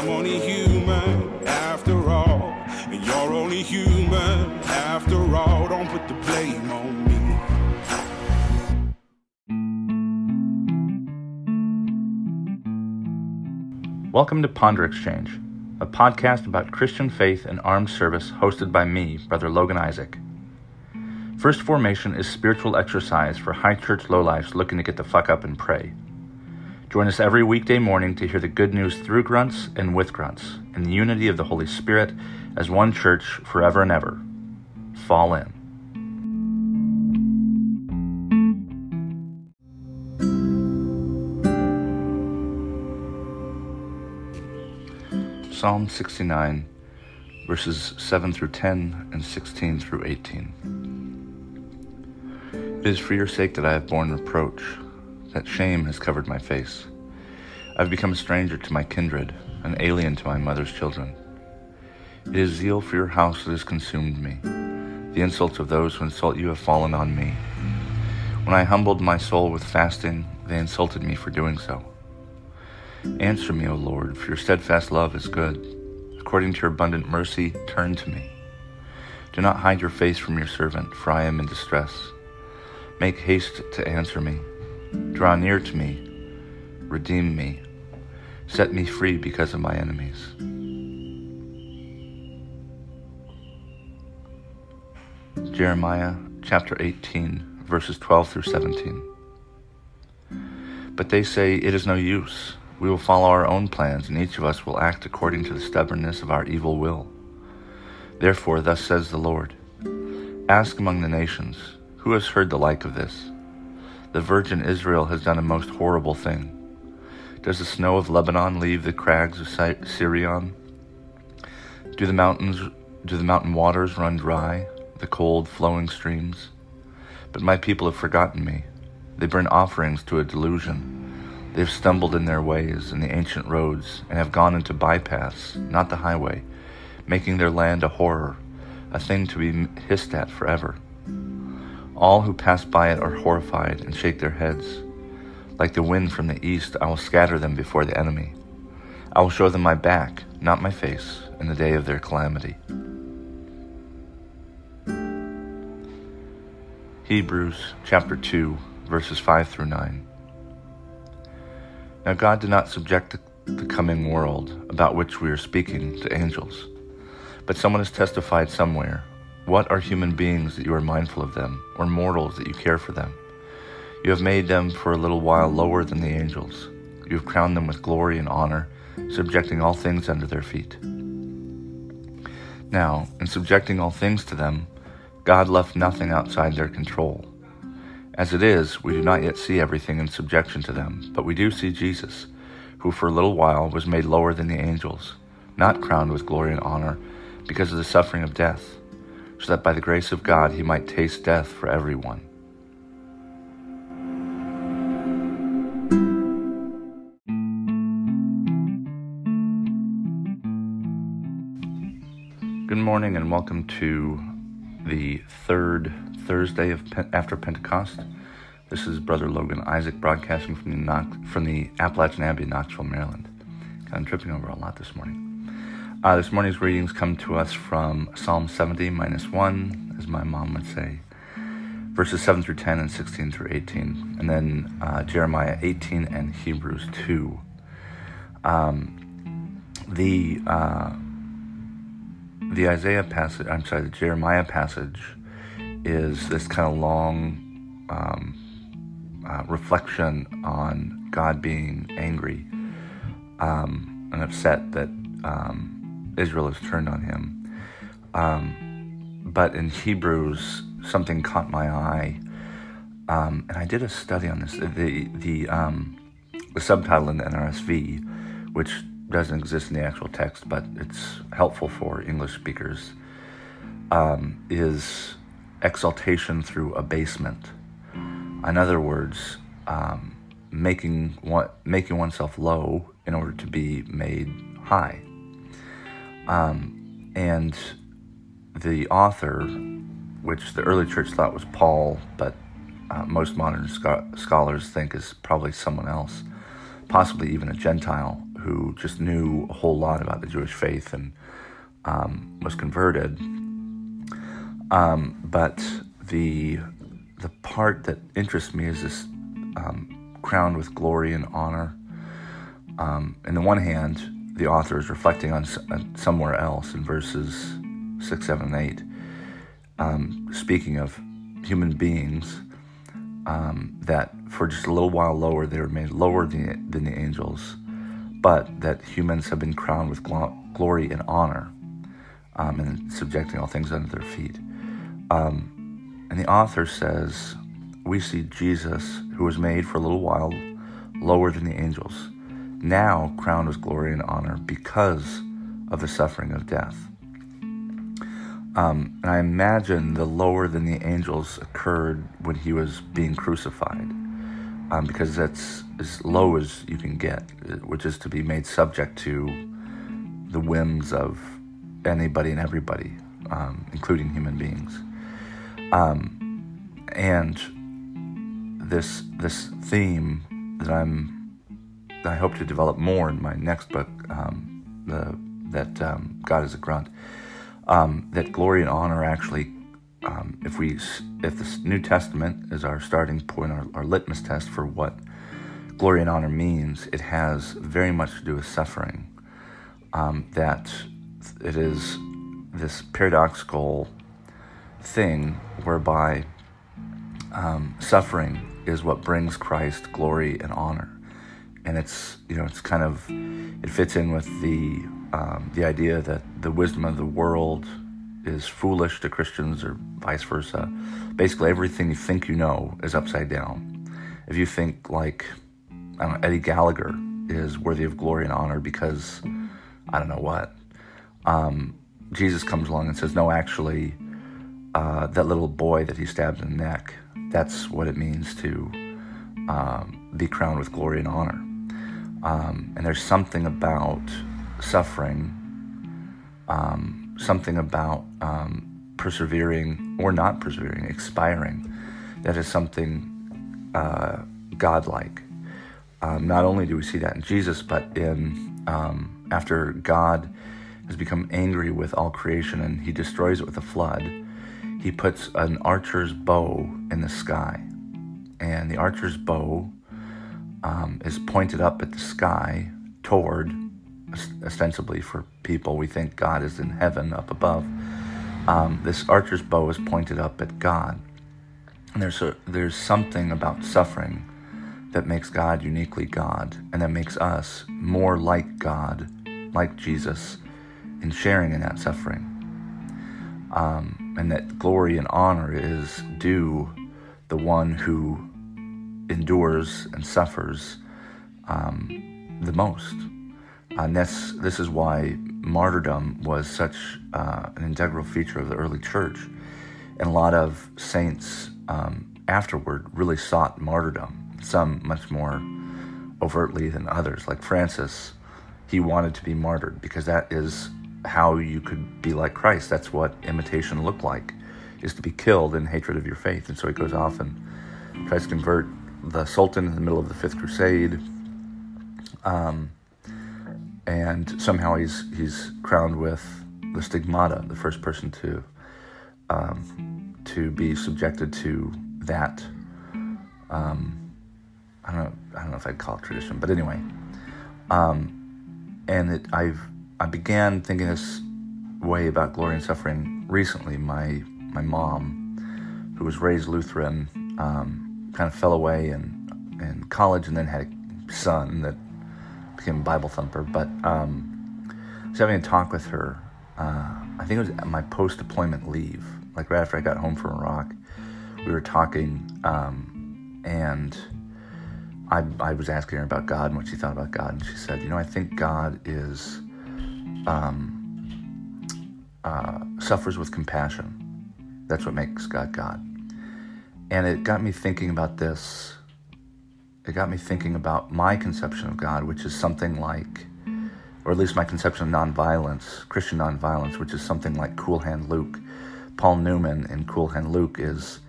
I'm only human after all. And you're only human after all. Don't put the blame on me. Welcome to Ponder Exchange, a podcast about Christian faith and armed service hosted by me, Brother Logan Isaac. First Formation is spiritual exercise for high church lowlifes looking to get the fuck up and pray. Join us every weekday morning to hear the good news through grunts and with grunts, in the unity of the Holy Spirit as one church forever and ever. Fall in. Psalm 69, verses 7 through 10 and 16 through 18. It is for your sake that I have borne reproach that shame has covered my face. I've become a stranger to my kindred, an alien to my mother's children. It is zeal for your house that has consumed me. The insults of those who insult you have fallen on me. When I humbled my soul with fasting, they insulted me for doing so. Answer me, O Lord, for your steadfast love is good. According to your abundant mercy, turn to me. Do not hide your face from your servant, for I am in distress. Make haste to answer me. Draw near to me, redeem me, set me free because of my enemies. Jeremiah chapter 18, verses 12 through 17. But they say, It is no use. We will follow our own plans, and each of us will act according to the stubbornness of our evil will. Therefore, thus says the Lord Ask among the nations, who has heard the like of this? The virgin Israel has done a most horrible thing. Does the snow of Lebanon leave the crags of Sirion? Do the mountains do the mountain waters run dry, the cold flowing streams? But my people have forgotten me. They burn offerings to a delusion. They have stumbled in their ways in the ancient roads and have gone into bypaths, not the highway, making their land a horror, a thing to be hissed at forever. All who pass by it are horrified and shake their heads. Like the wind from the east, I will scatter them before the enemy. I will show them my back, not my face, in the day of their calamity. Hebrews chapter 2, verses 5 through 9. Now God did not subject the coming world about which we are speaking to angels, but someone has testified somewhere what are human beings that you are mindful of them, or mortals that you care for them? You have made them for a little while lower than the angels. You have crowned them with glory and honor, subjecting all things under their feet. Now, in subjecting all things to them, God left nothing outside their control. As it is, we do not yet see everything in subjection to them, but we do see Jesus, who for a little while was made lower than the angels, not crowned with glory and honor, because of the suffering of death so that by the grace of God he might taste death for everyone. Good morning and welcome to the third Thursday of after Pentecost. This is Brother Logan Isaac broadcasting from the, from the Appalachian Abbey, Knoxville, Maryland. I'm tripping over a lot this morning. Uh, this morning's readings come to us from Psalm 70 minus 1, as my mom would say, verses 7 through 10 and 16 through 18, and then uh, Jeremiah 18 and Hebrews 2. Um, the uh, the Isaiah passage, I'm sorry, the Jeremiah passage is this kind of long um, uh, reflection on God being angry um, and upset that um, Israel has turned on him. Um, but in Hebrews, something caught my eye, um, and I did a study on this. The the um, the subtitle in the NRSV, which doesn't exist in the actual text, but it's helpful for English speakers, um, is exaltation through abasement. In other words, um, making one, making oneself low in order to be made high. Um, and the author, which the early church thought was Paul, but uh, most modern scho- scholars think is probably someone else, possibly even a Gentile who just knew a whole lot about the Jewish faith and um, was converted. Um, but the the part that interests me is this um, crowned with glory and honor. Um, in the one hand, the author is reflecting on, on somewhere else in verses six, seven, and eight, um, speaking of human beings um, that for just a little while lower, they were made lower than, than the angels, but that humans have been crowned with gl- glory and honor um, and subjecting all things under their feet. Um, and the author says, We see Jesus, who was made for a little while lower than the angels, now crowned with glory and honor because of the suffering of death. Um, and I imagine the lower than the angels occurred when he was being crucified, um, because that's as low as you can get, which is to be made subject to the whims of anybody and everybody, um, including human beings. Um, and this this theme that I'm I hope to develop more in my next book, um, the, that um, God is a grunt um, that glory and honor actually, um, if we, if the New Testament is our starting point, our, our litmus test for what glory and honor means, it has very much to do with suffering. Um, that it is this paradoxical thing whereby um, suffering is what brings Christ glory and honor, and it's you know it's kind of it fits in with the um, the idea that the wisdom of the world is foolish to Christians or vice versa. Basically, everything you think you know is upside down. If you think like know, Eddie Gallagher is worthy of glory and honor because I don't know what, um, Jesus comes along and says, no, actually, uh, that little boy that he stabbed in the neck, that's what it means to um, be crowned with glory and honor. Um, and there's something about suffering, um, something about um, persevering or not persevering, expiring, that is something uh, godlike. Um, not only do we see that in Jesus, but in um, after God has become angry with all creation and he destroys it with a flood, he puts an archer's bow in the sky. And the archer's bow um, is pointed up at the sky toward ostensibly for people. We think God is in heaven up above. Um, this archer's bow is pointed up at God. And there's, a, there's something about suffering that makes God uniquely God and that makes us more like God, like Jesus, in sharing in that suffering. Um, and that glory and honor is due the one who endures and suffers um, the most. And this, this is why martyrdom was such uh, an integral feature of the early church. And a lot of saints um, afterward really sought martyrdom, some much more overtly than others. Like Francis, he wanted to be martyred because that is how you could be like Christ. That's what imitation looked like, is to be killed in hatred of your faith. And so he goes off and tries to convert the Sultan in the middle of the Fifth Crusade. Um, and somehow he's he's crowned with the stigmata, the first person to um, to be subjected to that. Um, I don't know, I don't know if I'd call it tradition, but anyway. Um, and it, I've I began thinking this way about glory and suffering recently. My my mom, who was raised Lutheran, um, kind of fell away in in college and then had a son that became a Bible thumper, but um, I was having a talk with her. Uh, I think it was my post deployment leave, like right after I got home from Iraq. We were talking, um, and I, I, was asking her about God and what she thought about God, and she said, "You know, I think God is um, uh, suffers with compassion. That's what makes God God." And it got me thinking about this it got me thinking about my conception of God, which is something like, or at least my conception of nonviolence, Christian nonviolence, which is something like Cool Hand Luke. Paul Newman in Cool Hand Luke is,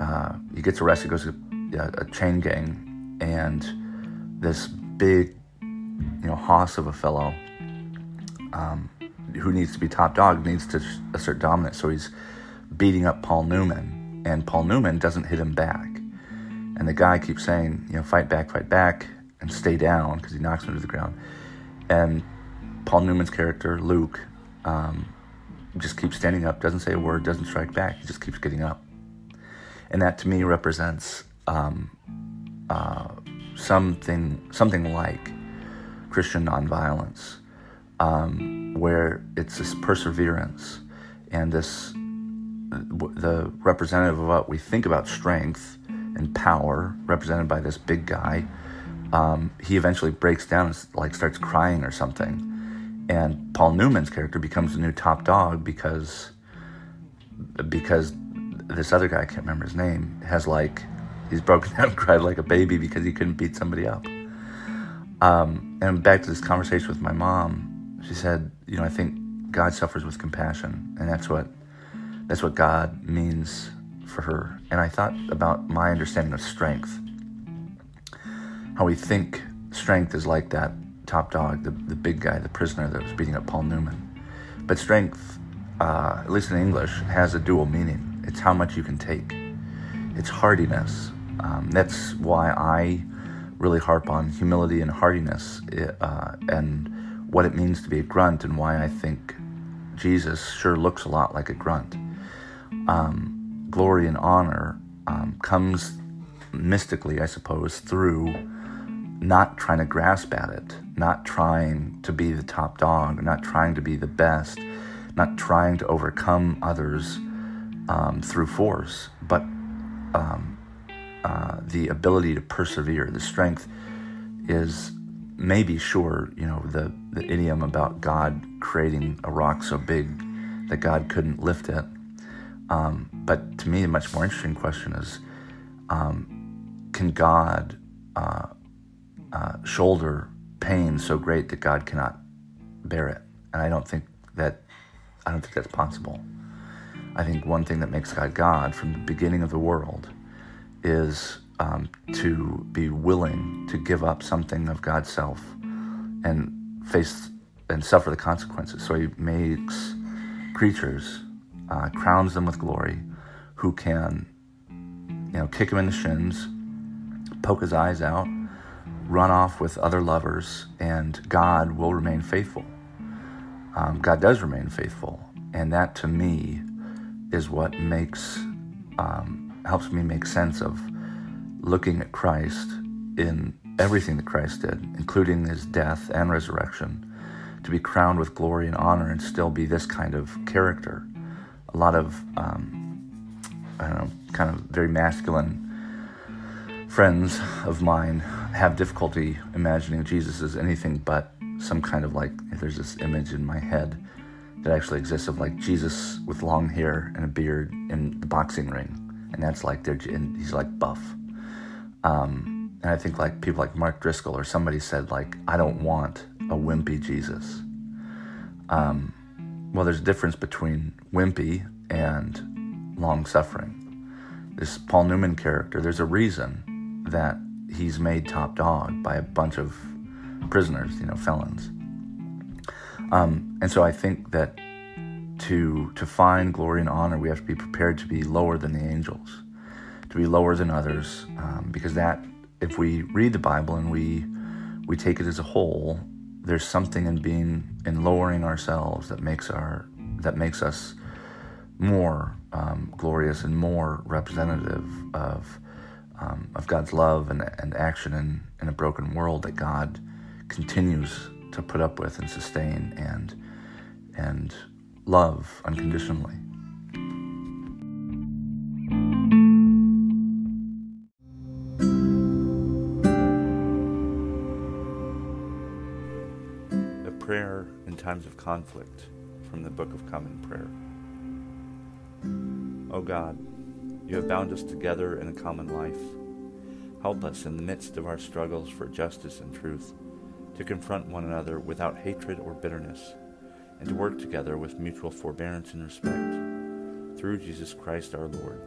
uh, he gets arrested, goes to a, a chain gang, and this big you know, hoss of a fellow um, who needs to be top dog, needs to assert dominance. So he's beating up Paul Newman, and Paul Newman doesn't hit him back. And the guy keeps saying, you know, fight back, fight back, and stay down because he knocks him to the ground. And Paul Newman's character, Luke, um, just keeps standing up, doesn't say a word, doesn't strike back. He just keeps getting up. And that to me represents um, uh, something, something like Christian nonviolence, um, where it's this perseverance and this the representative of what we think about strength and power, represented by this big guy. Um, he eventually breaks down and like starts crying or something and Paul Newman's character becomes the new top dog because because this other guy I can't remember his name has like he's broken down and cried like a baby because he couldn't beat somebody up. Um, and back to this conversation with my mom, she said, you know, I think God suffers with compassion, and that's what that's what God means for her. And I thought about my understanding of strength, how we think strength is like that top dog, the, the big guy, the prisoner that was beating up Paul Newman. But strength, uh, at least in English, has a dual meaning. It's how much you can take. It's hardiness. Um, that's why I really harp on humility and hardiness uh, and what it means to be a grunt and why I think Jesus sure looks a lot like a grunt. Um, glory and honor um, comes mystically, I suppose, through not trying to grasp at it, not trying to be the top dog, not trying to be the best, not trying to overcome others um, through force, but um, uh, the ability to persevere. The strength is maybe sure, you know, the, the idiom about God creating a rock so big that God couldn't lift it. Um, but to me, a much more interesting question is um, can God uh, uh, shoulder pain so great that God cannot bear it. And I don't think that I don't think that's possible. I think one thing that makes God God from the beginning of the world is um, to be willing to give up something of God's self and face and suffer the consequences. So He makes creatures, uh, crowns them with glory, who can, you know, kick him in the shins, poke his eyes out, run off with other lovers, and God will remain faithful. Um, God does remain faithful, and that to me is what makes um, helps me make sense of looking at Christ in everything that Christ did, including his death and resurrection, to be crowned with glory and honor and still be this kind of character. A lot of, um, I don't know, kind of very masculine friends of mine have difficulty imagining Jesus as anything but some kind of like, there's this image in my head that actually exists of like Jesus with long hair and a beard in the boxing ring. And that's like, they're, and he's like buff. Um, and I think like people like Mark Driscoll or somebody said like, I don't want a wimpy Jesus. Um, well, there's a difference between wimpy and long suffering. This Paul Newman character, there's a reason that he's made top dog by a bunch of prisoners, you know, felons. Um, and so I think that to to find glory and honor, we have to be prepared to be lower than the angels, to be lower than others, um, because that if we read the Bible and we we take it as a whole, there's something in being in lowering ourselves that makes our that makes us more um, glorious and more representative of um, of God's love and, and action in, in a broken world that God continues to put up with and sustain and and love unconditionally. Prayer in times of conflict from the Book of Common Prayer. O God, you have bound us together in a common life. Help us in the midst of our struggles for justice and truth to confront one another without hatred or bitterness, and to work together with mutual forbearance and respect. Through Jesus Christ our Lord.